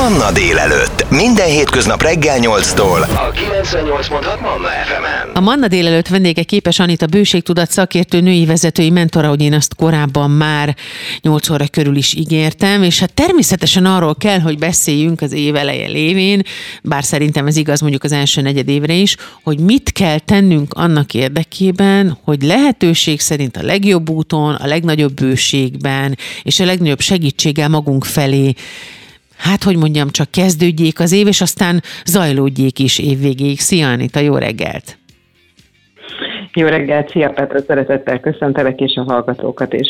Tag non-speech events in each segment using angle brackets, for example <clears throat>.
Manna délelőtt. Minden hétköznap reggel 8-tól. A 98.6 Manna FM-en. A Manna délelőtt vendége képes Anita bőségtudat szakértő női vezetői mentora, hogy én azt korábban már 8 óra körül is ígértem, és hát természetesen arról kell, hogy beszéljünk az év eleje lévén, bár szerintem ez igaz mondjuk az első negyed évre is, hogy mit kell tennünk annak érdekében, hogy lehetőség szerint a legjobb úton, a legnagyobb bőségben és a legnagyobb segítséggel magunk felé hát hogy mondjam, csak kezdődjék az év, és aztán zajlódjék is évvégéig. Szia Anita, jó reggelt! Jó reggelt, szia Petra, szeretettel köszöntelek, és a hallgatókat is.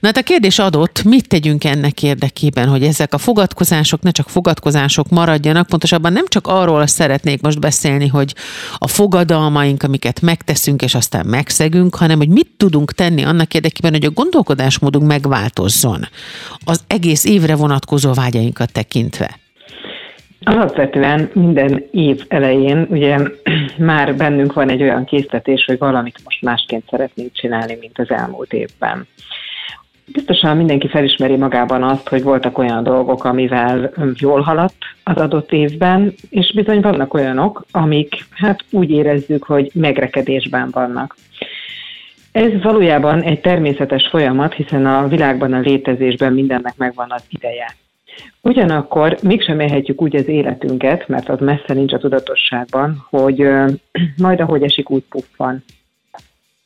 Na hát a kérdés adott, mit tegyünk ennek érdekében, hogy ezek a fogadkozások ne csak fogadkozások maradjanak, pontosabban nem csak arról szeretnék most beszélni, hogy a fogadalmaink, amiket megteszünk, és aztán megszegünk, hanem hogy mit tudunk tenni annak érdekében, hogy a gondolkodásmódunk megváltozzon az egész évre vonatkozó vágyainkat tekintve. Alapvetően minden év elején ugye <clears throat> már bennünk van egy olyan késztetés, hogy valamit most másként szeretnénk csinálni, mint az elmúlt évben. Biztosan mindenki felismeri magában azt, hogy voltak olyan dolgok, amivel jól haladt az adott évben, és bizony vannak olyanok, amik hát úgy érezzük, hogy megrekedésben vannak. Ez valójában egy természetes folyamat, hiszen a világban a létezésben mindennek megvan az ideje. Ugyanakkor mégsem élhetjük úgy az életünket, mert az messze nincs a tudatosságban, hogy <clears throat> majd ahogy esik, úgy puffan.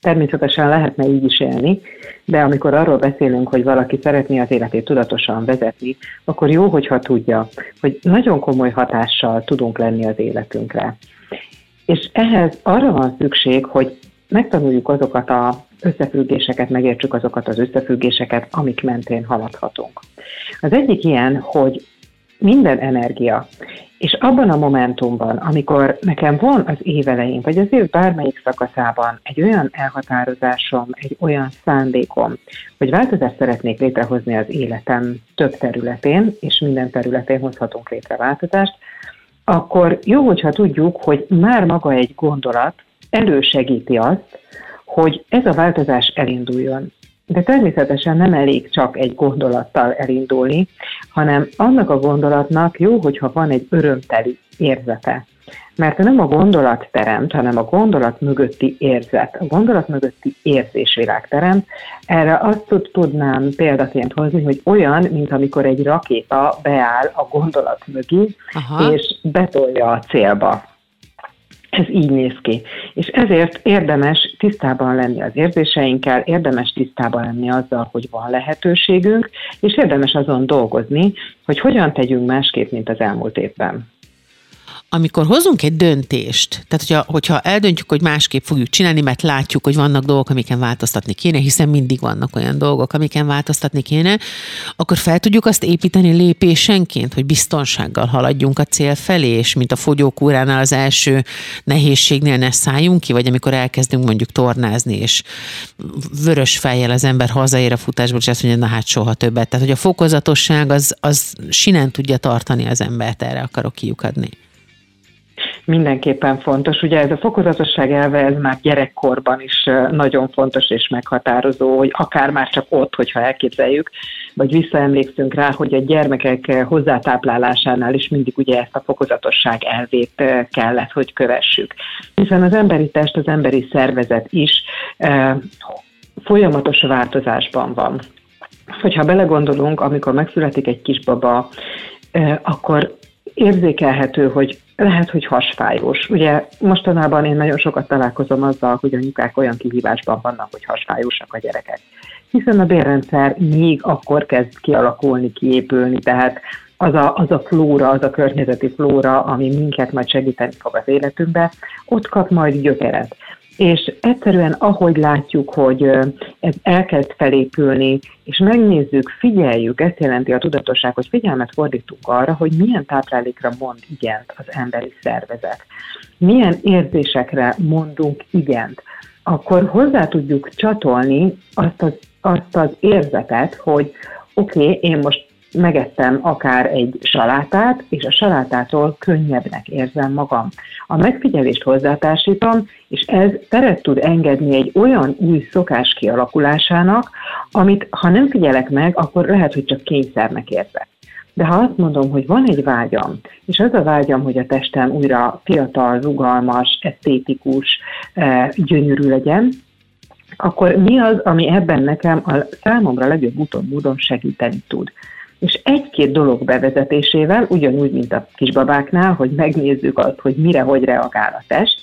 Természetesen lehetne így is élni, de amikor arról beszélünk, hogy valaki szeretné az életét tudatosan vezetni, akkor jó, hogyha tudja, hogy nagyon komoly hatással tudunk lenni az életünkre. És ehhez arra van szükség, hogy megtanuljuk azokat az összefüggéseket, megértsük azokat az összefüggéseket, amik mentén haladhatunk. Az egyik ilyen, hogy minden energia, és abban a momentumban, amikor nekem van az évelején, vagy az év bármelyik szakaszában egy olyan elhatározásom, egy olyan szándékom, hogy változást szeretnék létrehozni az életem több területén, és minden területén hozhatunk létre változást, akkor jó, hogyha tudjuk, hogy már maga egy gondolat elősegíti azt, hogy ez a változás elinduljon. De természetesen nem elég csak egy gondolattal elindulni, hanem annak a gondolatnak jó, hogyha van egy örömteli érzete. Mert nem a gondolat teremt, hanem a gondolat mögötti érzet, a gondolat mögötti érzésvilág teremt. Erre azt tudnám példaként hozni, hogy olyan, mint amikor egy rakéta beáll a gondolat mögé, Aha. és betolja a célba. Ez így néz ki. És ezért érdemes tisztában lenni az érzéseinkkel, érdemes tisztában lenni azzal, hogy van lehetőségünk, és érdemes azon dolgozni, hogy hogyan tegyünk másképp, mint az elmúlt évben amikor hozunk egy döntést, tehát hogyha, hogyha eldöntjük, hogy másképp fogjuk csinálni, mert látjuk, hogy vannak dolgok, amiken változtatni kéne, hiszen mindig vannak olyan dolgok, amiken változtatni kéne, akkor fel tudjuk azt építeni lépésenként, hogy biztonsággal haladjunk a cél felé, és mint a fogyókúránál az első nehézségnél ne szálljunk ki, vagy amikor elkezdünk mondjuk tornázni, és vörös fejjel az ember hazaér a futásból, és azt mondja, na hát soha többet. Tehát, hogy a fokozatosság az, az sinen tudja tartani az embert, erre akarok kiukadni mindenképpen fontos. Ugye ez a fokozatosság elve, ez már gyerekkorban is nagyon fontos és meghatározó, hogy akár már csak ott, hogyha elképzeljük, vagy visszaemlékszünk rá, hogy a gyermekek hozzátáplálásánál is mindig ugye ezt a fokozatosság elvét kellett, hogy kövessük. Hiszen az emberi test, az emberi szervezet is folyamatos változásban van. Hogyha belegondolunk, amikor megszületik egy kisbaba, akkor érzékelhető, hogy lehet, hogy hasfájós. Ugye mostanában én nagyon sokat találkozom azzal, hogy anyukák olyan kihívásban vannak, hogy hasfájósak a gyerekek. Hiszen a bérrendszer még akkor kezd kialakulni, kiépülni, tehát az a, az a flóra, az a környezeti flóra, ami minket majd segíteni fog az életünkbe, ott kap majd gyökeret és egyszerűen ahogy látjuk, hogy ez elkezd felépülni, és megnézzük, figyeljük, ezt jelenti a tudatosság, hogy figyelmet fordítunk arra, hogy milyen táplálékra mond igent az emberi szervezet. Milyen érzésekre mondunk igent, akkor hozzá tudjuk csatolni azt az, azt az érzetet, hogy oké, okay, én most megettem akár egy salátát, és a salátától könnyebbnek érzem magam. A megfigyelést hozzátársítom, és ez teret tud engedni egy olyan új szokás kialakulásának, amit ha nem figyelek meg, akkor lehet, hogy csak kényszernek érzek. De ha azt mondom, hogy van egy vágyam, és az a vágyam, hogy a testem újra fiatal, rugalmas, esztétikus, eh, gyönyörű legyen, akkor mi az, ami ebben nekem a számomra legjobb úton, módon segíteni tud. És egy-két dolog bevezetésével, ugyanúgy, mint a kisbabáknál, hogy megnézzük azt, hogy mire, hogy reagál a test,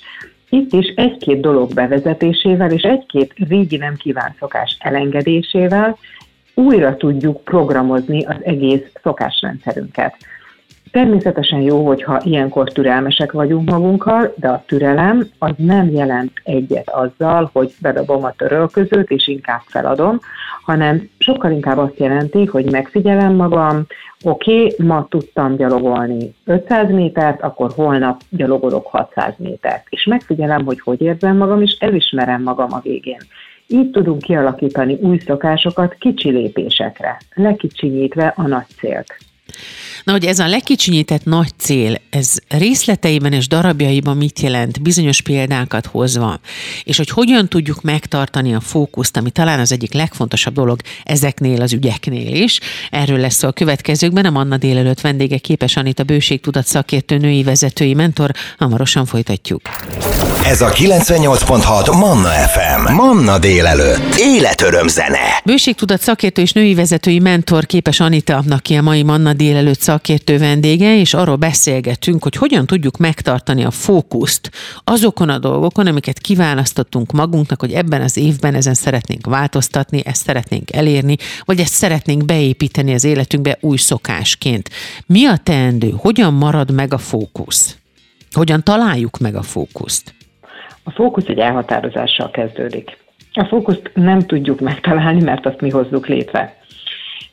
itt is egy-két dolog bevezetésével és egy-két régi nem kívánt szokás elengedésével újra tudjuk programozni az egész szokásrendszerünket. Természetesen jó, hogyha ilyenkor türelmesek vagyunk magunkkal, de a türelem az nem jelent egyet azzal, hogy bedobom a törölközőt és inkább feladom, hanem sokkal inkább azt jelenti, hogy megfigyelem magam, oké, okay, ma tudtam gyalogolni 500 métert, akkor holnap gyalogolok 600 métert. És megfigyelem, hogy hogy érzem magam, és elismerem magam a végén. Így tudunk kialakítani új szokásokat kicsi lépésekre, lekicsinyítve a nagy célt. Na, hogy ez a lekicsinyített nagy cél, ez részleteiben és darabjaiban mit jelent, bizonyos példákat hozva, és hogy hogyan tudjuk megtartani a fókuszt, ami talán az egyik legfontosabb dolog ezeknél az ügyeknél is. Erről lesz szó a következőkben. A Manna délelőtt vendége Képes Anita bőségtudat szakértő női vezetői mentor. Hamarosan folytatjuk. Ez a 98.6 Manna FM. Manna délelőtt. Életöröm zene. Bőségtudat szakértő és női vezetői mentor Képes Anita, aki a mai Manna délelőtt szakértő vendége, és arról beszélgetünk, hogy hogyan tudjuk megtartani a fókuszt azokon a dolgokon, amiket kiválasztottunk magunknak, hogy ebben az évben ezen szeretnénk változtatni, ezt szeretnénk elérni, vagy ezt szeretnénk beépíteni az életünkbe új szokásként. Mi a teendő? Hogyan marad meg a fókusz? Hogyan találjuk meg a fókuszt? A fókusz egy elhatározással kezdődik. A fókuszt nem tudjuk megtalálni, mert azt mi hozzuk létre.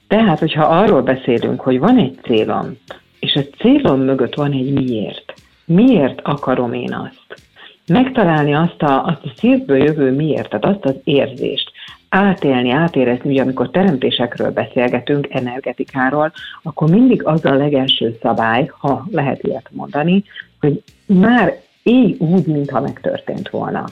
Tehát, hogyha arról beszélünk, hogy van egy célom, és a célom mögött van egy miért. Miért akarom én azt? Megtalálni azt a, azt a szívből jövő miért, tehát azt az érzést, átélni, átérezni, ugye amikor teremtésekről beszélgetünk, energetikáról, akkor mindig az a legelső szabály, ha lehet ilyet mondani, hogy már élj úgy, mintha megtörtént volna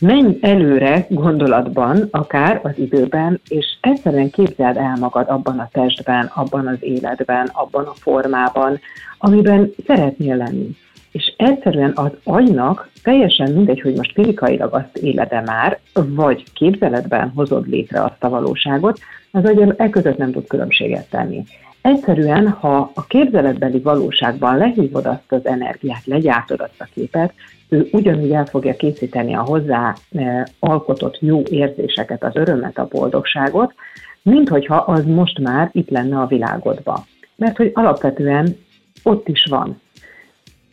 menj előre gondolatban, akár az időben, és egyszerűen képzeld el magad abban a testben, abban az életben, abban a formában, amiben szeretnél lenni. És egyszerűen az agynak teljesen mindegy, hogy most fizikailag azt éled már, vagy képzeletben hozod létre azt a valóságot, az agy e között nem tud különbséget tenni. Egyszerűen, ha a képzeletbeli valóságban lehívod azt az energiát, legyártod azt a képet, ő ugyanúgy el fogja készíteni a hozzá e, alkotott jó érzéseket, az örömet, a boldogságot, mint hogyha az most már itt lenne a világodban. Mert hogy alapvetően ott is van.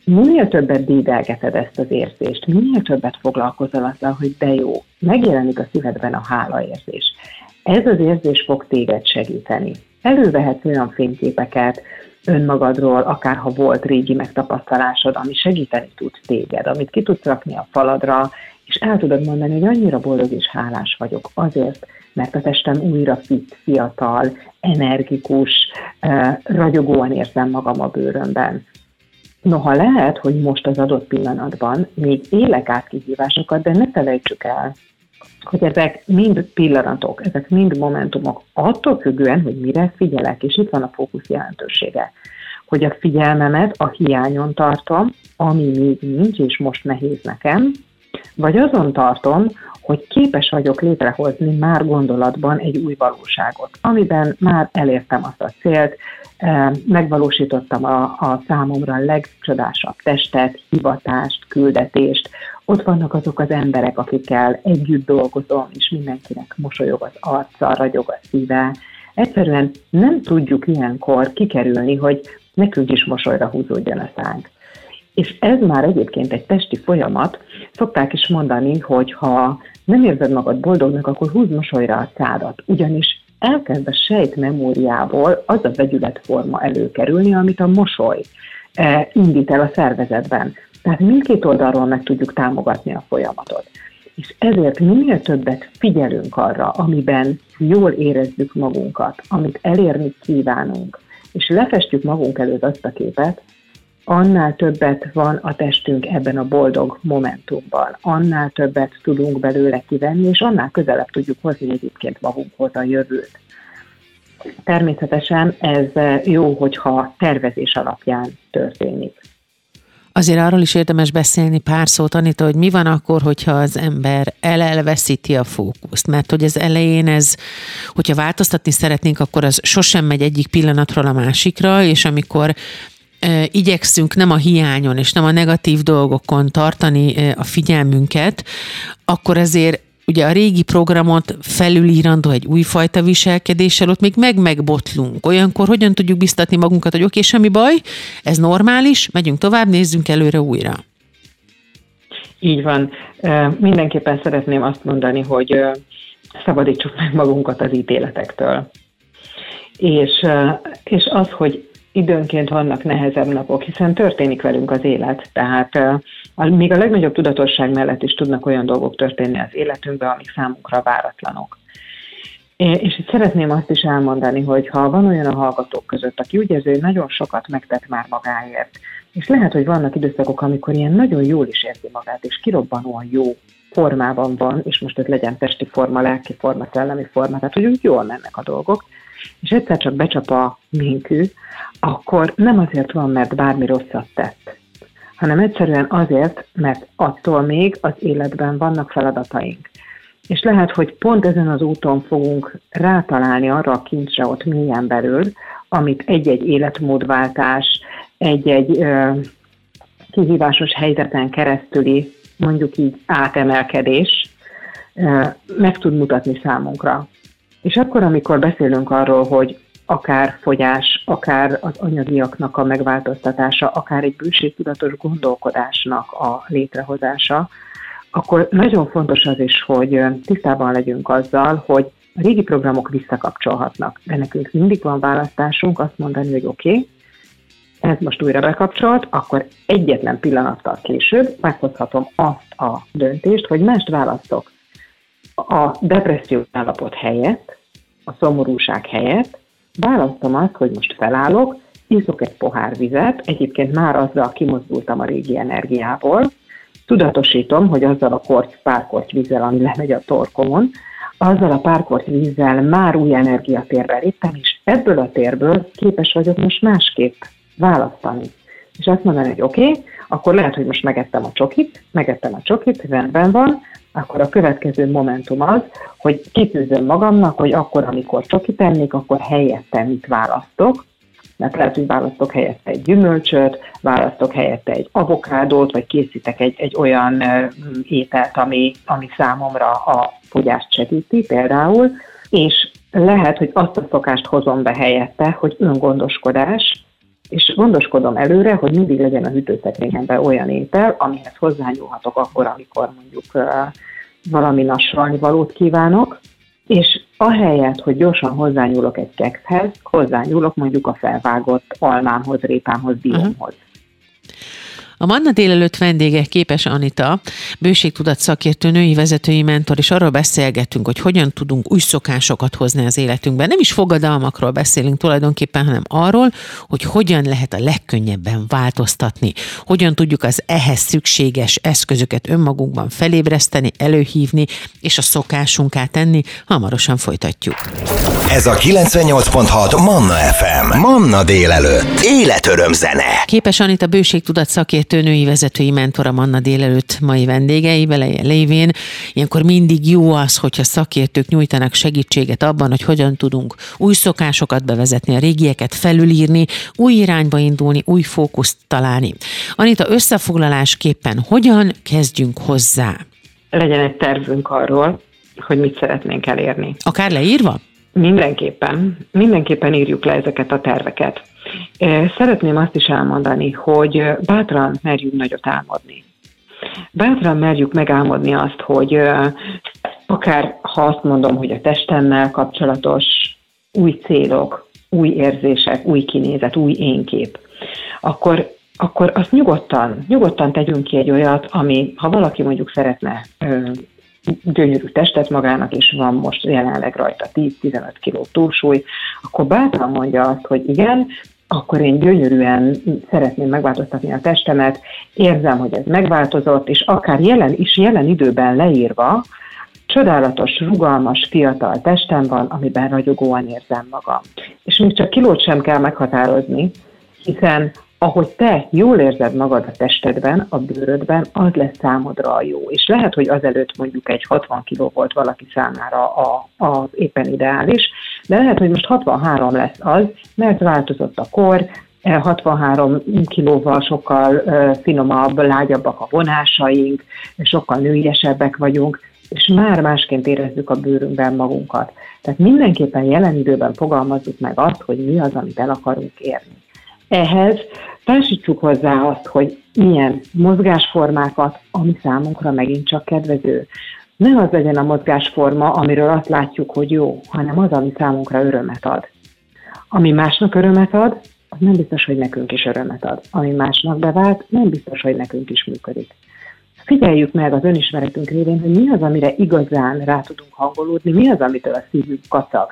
Minél többet dédelgeted ezt az érzést, minél többet foglalkozol azzal, hogy de jó, megjelenik a szívedben a hálaérzés. Ez az érzés fog téged segíteni. Elővehetsz olyan fényképeket, önmagadról, akár ha volt régi megtapasztalásod, ami segíteni tud téged, amit ki tudsz rakni a faladra, és el tudod mondani, hogy annyira boldog és hálás vagyok azért, mert a testem újra fit, fiatal, energikus, eh, ragyogóan érzem magam a bőrömben. Noha lehet, hogy most az adott pillanatban még élek át kihívásokat, de ne felejtsük el, hogy ezek mind pillanatok, ezek mind momentumok, attól függően, hogy mire figyelek, és itt van a fókusz jelentősége, hogy a figyelmemet a hiányon tartom, ami még nincs, és most nehéz nekem, vagy azon tartom, hogy képes vagyok létrehozni már gondolatban egy új valóságot, amiben már elértem azt a célt, eh, megvalósítottam a, a számomra legcsodásabb testet, hivatást, küldetést, ott vannak azok az emberek, akikkel együtt dolgozom, és mindenkinek mosolyog az arca, ragyog a szíve. Egyszerűen nem tudjuk ilyenkor kikerülni, hogy nekünk is mosolyra húzódjon a szánk. És ez már egyébként egy testi folyamat. Szokták is mondani, hogy ha nem érzed magad boldognak, akkor húzd mosolyra a szádat. Ugyanis elkezd a sejt memóriából az a vegyületforma előkerülni, amit a mosoly eh, indít el a szervezetben. Tehát mindkét oldalról meg tudjuk támogatni a folyamatot. És ezért minél többet figyelünk arra, amiben jól érezzük magunkat, amit elérni kívánunk, és lefestjük magunk előtt azt a képet, annál többet van a testünk ebben a boldog momentumban, annál többet tudunk belőle kivenni, és annál közelebb tudjuk hozni egyébként magunkhoz a jövőt. természetesen ez jó, hogyha tervezés alapján történik. Azért arról is érdemes beszélni pár szót, Anita, hogy mi van akkor, hogyha az ember elelveszíti a fókuszt. Mert hogy az elején ez, hogyha változtatni szeretnénk, akkor az sosem megy egyik pillanatról a másikra, és amikor igyekszünk nem a hiányon és nem a negatív dolgokon tartani a figyelmünket, akkor azért ugye a régi programot felülírandó egy újfajta viselkedéssel, ott még meg-megbotlunk. Olyankor hogyan tudjuk biztatni magunkat, hogy oké, semmi baj, ez normális, megyünk tovább, nézzünk előre újra. Így van. Mindenképpen szeretném azt mondani, hogy szabadítsuk meg magunkat az ítéletektől. És, és az, hogy időnként vannak nehezebb napok, hiszen történik velünk az élet, tehát még a legnagyobb tudatosság mellett is tudnak olyan dolgok történni az életünkben, amik számunkra váratlanok. És itt szeretném azt is elmondani, hogy ha van olyan a hallgatók között, aki úgy érzi, hogy nagyon sokat megtett már magáért, és lehet, hogy vannak időszakok, amikor ilyen nagyon jól is érzi magát, és kirobbanóan jó formában van, és most ez legyen testi forma, lelki forma, szellemi forma, tehát hogy úgy jól mennek a dolgok, és egyszer csak becsap a minkű, akkor nem azért van, mert bármi rosszat tett, hanem egyszerűen azért, mert attól még az életben vannak feladataink. És lehet, hogy pont ezen az úton fogunk rátalálni arra a kincsre ott mélyen belül, amit egy-egy életmódváltás, egy-egy ö, kihívásos helyzeten keresztüli, mondjuk így átemelkedés ö, meg tud mutatni számunkra. És akkor, amikor beszélünk arról, hogy akár fogyás, akár az anyagiaknak a megváltoztatása, akár egy bőségtudatos gondolkodásnak a létrehozása, akkor nagyon fontos az is, hogy tisztában legyünk azzal, hogy a régi programok visszakapcsolhatnak, de nekünk mindig van választásunk azt mondani, hogy oké, okay, ez most újra bekapcsolt, akkor egyetlen pillanattal később meghozhatom azt a döntést, hogy mást választok. A depresszió állapot helyett, a szomorúság helyett választom azt, hogy most felállok, iszok egy pohár vizet, egyébként már azzal kimozdultam a régi energiából, tudatosítom, hogy azzal a korty, párkorty vízzel, ami lemegy a torkomon, azzal a párkorty vízzel már új energiatérbe léptem, és ebből a térből képes vagyok most másképp választani. És azt mondani, hogy oké, okay, akkor lehet, hogy most megettem a csokit, megettem a csokit, rendben van, akkor a következő momentum az, hogy kitűzöm magamnak, hogy akkor, amikor csokit ennék, akkor helyette mit választok, mert lehet, hogy választok helyette egy gyümölcsöt, választok helyette egy avokádót, vagy készítek egy, egy olyan ételt, ami, ami számomra a fogyást segíti például, és lehet, hogy azt a szokást hozom be helyette, hogy öngondoskodás, és gondoskodom előre, hogy mindig legyen a hűtőszekrényemben olyan étel, amihez hozzányúlhatok akkor, amikor mondjuk valami nassalni valót kívánok, és ahelyett, hogy gyorsan hozzányúlok egy kekszhez, hozzányúlok mondjuk a felvágott almámhoz, répámhoz, diómhoz. Uh-huh. A Manna délelőtt vendége Képes Anita, bőségtudat szakértő, női vezetői mentor, és arról beszélgetünk, hogy hogyan tudunk új szokásokat hozni az életünkben. Nem is fogadalmakról beszélünk tulajdonképpen, hanem arról, hogy hogyan lehet a legkönnyebben változtatni, hogyan tudjuk az ehhez szükséges eszközöket önmagunkban felébreszteni, előhívni, és a szokásunká tenni. Hamarosan folytatjuk. Ez a 98.6 Manna FM. Manna délelőtt. Életöröm zene. Képes Anita bőségtudat szakértő szakértő, női vezetői mentora Manna délelőtt mai vendégei, vele lévén. Ilyenkor mindig jó az, hogyha szakértők nyújtanak segítséget abban, hogy hogyan tudunk új szokásokat bevezetni, a régieket felülírni, új irányba indulni, új fókuszt találni. Anita, összefoglalásképpen hogyan kezdjünk hozzá? Legyen egy tervünk arról, hogy mit szeretnénk elérni. Akár leírva? Mindenképpen. Mindenképpen írjuk le ezeket a terveket. Szeretném azt is elmondani, hogy bátran merjünk nagyot álmodni. Bátran merjük megálmodni azt, hogy akár ha azt mondom, hogy a testemmel kapcsolatos új célok, új érzések, új kinézet, új énkép, akkor, akkor azt nyugodtan, nyugodtan tegyünk ki egy olyat, ami, ha valaki mondjuk szeretne gyönyörű testet magának, és van most jelenleg rajta 10-15 kiló túlsúly, akkor bátran mondja azt, hogy igen, akkor én gyönyörűen szeretném megváltoztatni a testemet, érzem, hogy ez megváltozott, és akár jelen is jelen időben leírva, csodálatos, rugalmas, fiatal testem van, amiben ragyogóan érzem magam. És még csak kilót sem kell meghatározni, hiszen ahogy te jól érzed magad a testedben, a bőrödben, az lesz számodra a jó. És lehet, hogy azelőtt mondjuk egy 60 kiló volt valaki számára a, a éppen ideális, de lehet, hogy most 63 lesz az, mert változott a kor, 63 kilóval sokkal finomabb, lágyabbak a vonásaink, sokkal nőiesebbek vagyunk, és már másként érezzük a bőrünkben magunkat. Tehát mindenképpen jelen időben fogalmazzuk meg azt, hogy mi az, amit el akarunk érni. Ehhez társítsuk hozzá azt, hogy milyen mozgásformákat, ami számunkra megint csak kedvező. Ne az legyen a mozgásforma, amiről azt látjuk, hogy jó, hanem az, ami számunkra örömet ad. Ami másnak örömet ad, az nem biztos, hogy nekünk is örömet ad. Ami másnak bevált, nem biztos, hogy nekünk is működik. Figyeljük meg az önismeretünk révén, hogy mi az, amire igazán rá tudunk hangolódni, mi az, amitől a szívünk kacag,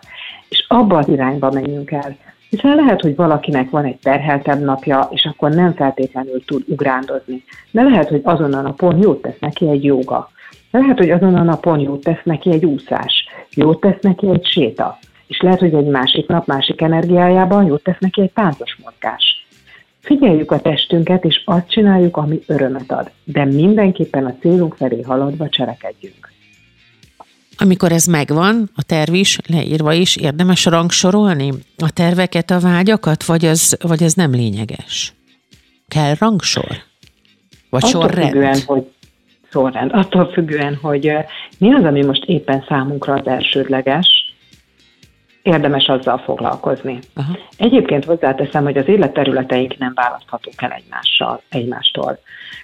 és abba az irányba menjünk el. Hiszen lehet, hogy valakinek van egy terheltebb napja, és akkor nem feltétlenül tud ugrándozni. De lehet, hogy azon a napon jót tesz neki egy joga. Lehet, hogy azon a napon jót tesz neki egy úszás, jót tesz neki egy séta és lehet, hogy egy másik nap, másik energiájában jót tesz neki egy táncos mozgás. Figyeljük a testünket, és azt csináljuk, ami örömet ad, de mindenképpen a célunk felé haladva cselekedjünk. Amikor ez megvan, a terv is leírva is, érdemes rangsorolni a terveket, a vágyakat, vagy az, vagy ez nem lényeges? Kell rangsor? Vagy attól sorrend? Függően, hogy sorrend. Attól függően, hogy mi az, ami most éppen számunkra az elsődleges, érdemes azzal foglalkozni. Aha. Egyébként hozzáteszem, hogy az életterületeink nem választhatók el egymással, egymástól.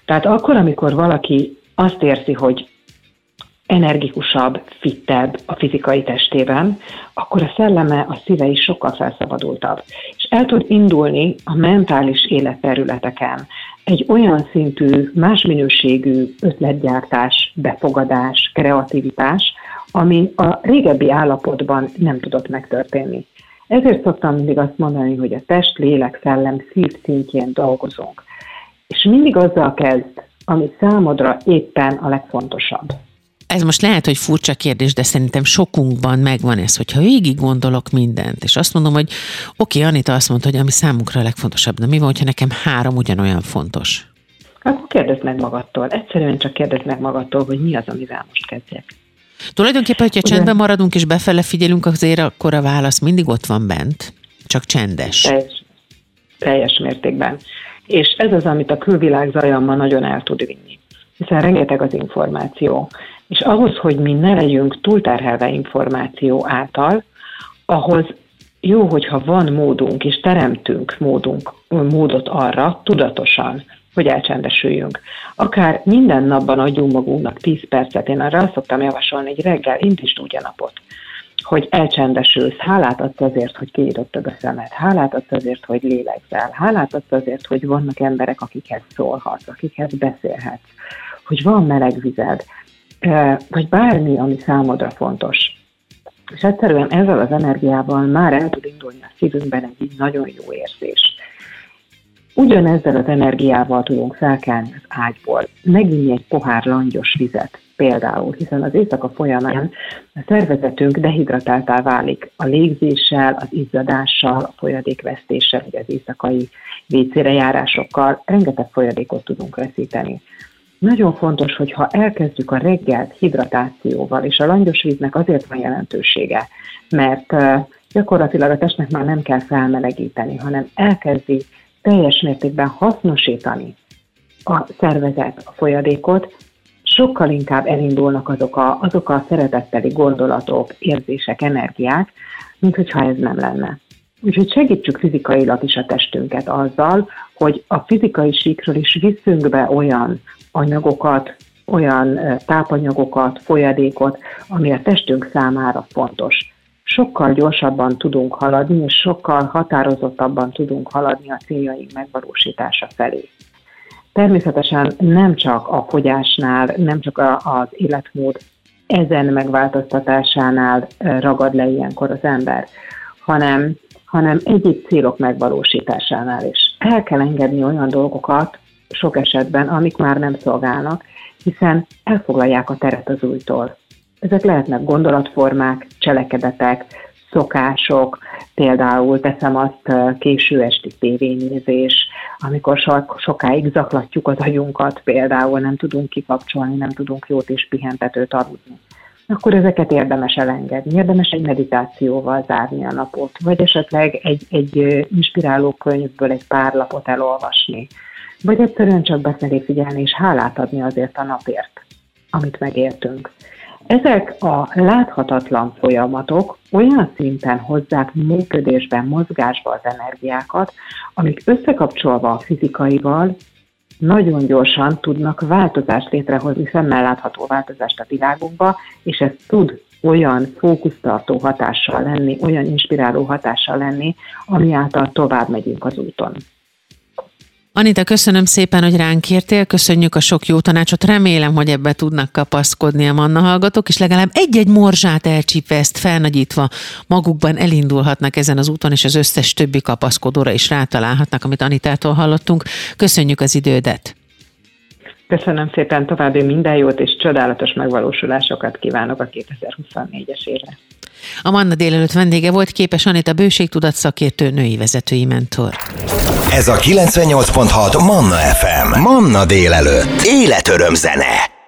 Tehát akkor, amikor valaki azt érzi, hogy energikusabb, fittebb a fizikai testében, akkor a szelleme, a szíve is sokkal felszabadultabb. És el tud indulni a mentális életterületeken egy olyan szintű, más minőségű ötletgyártás, befogadás, kreativitás, ami a régebbi állapotban nem tudott megtörténni. Ezért szoktam mindig azt mondani, hogy a test, lélek, szellem, szív szintjén dolgozunk. És mindig azzal kezd, ami számodra éppen a legfontosabb. Ez most lehet, hogy furcsa kérdés, de szerintem sokunkban megvan ez, hogyha végig gondolok mindent, és azt mondom, hogy oké, okay, Anita azt mondta, hogy ami számunkra a legfontosabb, de mi van, hogyha nekem három ugyanolyan fontos? Akkor kérdezd meg magadtól. Egyszerűen csak kérdezd meg magadtól, hogy mi az, amivel most kezdjek. Tulajdonképpen, hogyha Ugye? csendben maradunk és befele figyelünk, azért akkor a válasz mindig ott van bent, csak csendes. Teljes, teljes mértékben. És ez az, amit a külvilág zaja ma nagyon el tud vinni. Hiszen rengeteg az információ. És ahhoz, hogy mi ne legyünk túlterhelve információ által, ahhoz jó, hogyha van módunk, és teremtünk módunk, módot arra tudatosan, hogy elcsendesüljünk. Akár minden napban adjunk magunknak 10 percet, én arra azt szoktam javasolni, hogy reggel indítsd úgy a napot, hogy elcsendesülsz, hálát adsz azért, hogy kinyitottad a szemed, hálát adsz azért, hogy lélegzel, hálát adsz azért, hogy vannak emberek, akikhez szólhatsz, akikhez beszélhetsz, hogy van meleg vized, vagy bármi, ami számodra fontos. És egyszerűen ezzel az energiával már el tud indulni a szívünkben egy nagyon jó érzés. Ugyanezzel az energiával tudunk felkelni az ágyból, meginni egy pohár langyos vizet például, hiszen az éjszaka folyamán a szervezetünk dehidratáltá válik a légzéssel, az izzadással, a folyadékvesztéssel, vagy az éjszakai vécére járásokkal rengeteg folyadékot tudunk veszíteni. Nagyon fontos, hogy ha elkezdjük a reggelt hidratációval, és a langyos víznek azért van jelentősége, mert gyakorlatilag a testnek már nem kell felmelegíteni, hanem elkezdi teljes mértékben hasznosítani a szervezet, a folyadékot, sokkal inkább elindulnak azok a, azok a szeretetteli gondolatok, érzések, energiák, mint hogyha ez nem lenne. Úgyhogy segítsük fizikailag is a testünket azzal, hogy a fizikai síkről is visszünk be olyan anyagokat, olyan tápanyagokat, folyadékot, ami a testünk számára fontos sokkal gyorsabban tudunk haladni, és sokkal határozottabban tudunk haladni a céljaink megvalósítása felé. Természetesen nem csak a fogyásnál, nem csak az életmód ezen megváltoztatásánál ragad le ilyenkor az ember, hanem, hanem egyéb célok megvalósításánál is. El kell engedni olyan dolgokat sok esetben, amik már nem szolgálnak, hiszen elfoglalják a teret az újtól. Ezek lehetnek gondolatformák, cselekedetek, szokások, például teszem azt késő esti tévénézés, amikor so- sokáig zaklatjuk az agyunkat, például nem tudunk kikapcsolni, nem tudunk jót és pihentetőt aludni akkor ezeket érdemes elengedni. Érdemes egy meditációval zárni a napot, vagy esetleg egy, egy inspiráló könyvből egy pár lapot elolvasni, vagy egyszerűen csak befelé figyelni és hálát adni azért a napért, amit megértünk. Ezek a láthatatlan folyamatok olyan szinten hozzák működésben, mozgásba az energiákat, amik összekapcsolva a fizikaival nagyon gyorsan tudnak változást létrehozni, szemmel látható változást a világunkba, és ez tud olyan fókusztartó hatással lenni, olyan inspiráló hatással lenni, ami által tovább megyünk az úton. Anita, köszönöm szépen, hogy ránk kértél, köszönjük a sok jó tanácsot, remélem, hogy ebbe tudnak kapaszkodni a manna hallgatók, és legalább egy-egy morzsát elcsípve, ezt felnagyítva magukban elindulhatnak ezen az úton, és az összes többi kapaszkodóra is rátalálhatnak, amit Anitától hallottunk. Köszönjük az idődet! Köszönöm szépen, további minden jót és csodálatos megvalósulásokat kívánok a 2024-es évre. A Manna délelőtt vendége volt képes Anita bőségtudat szakértő női vezetői mentor. Ez a 98.6 Manna FM. Manna délelőtt. Életöröm zene.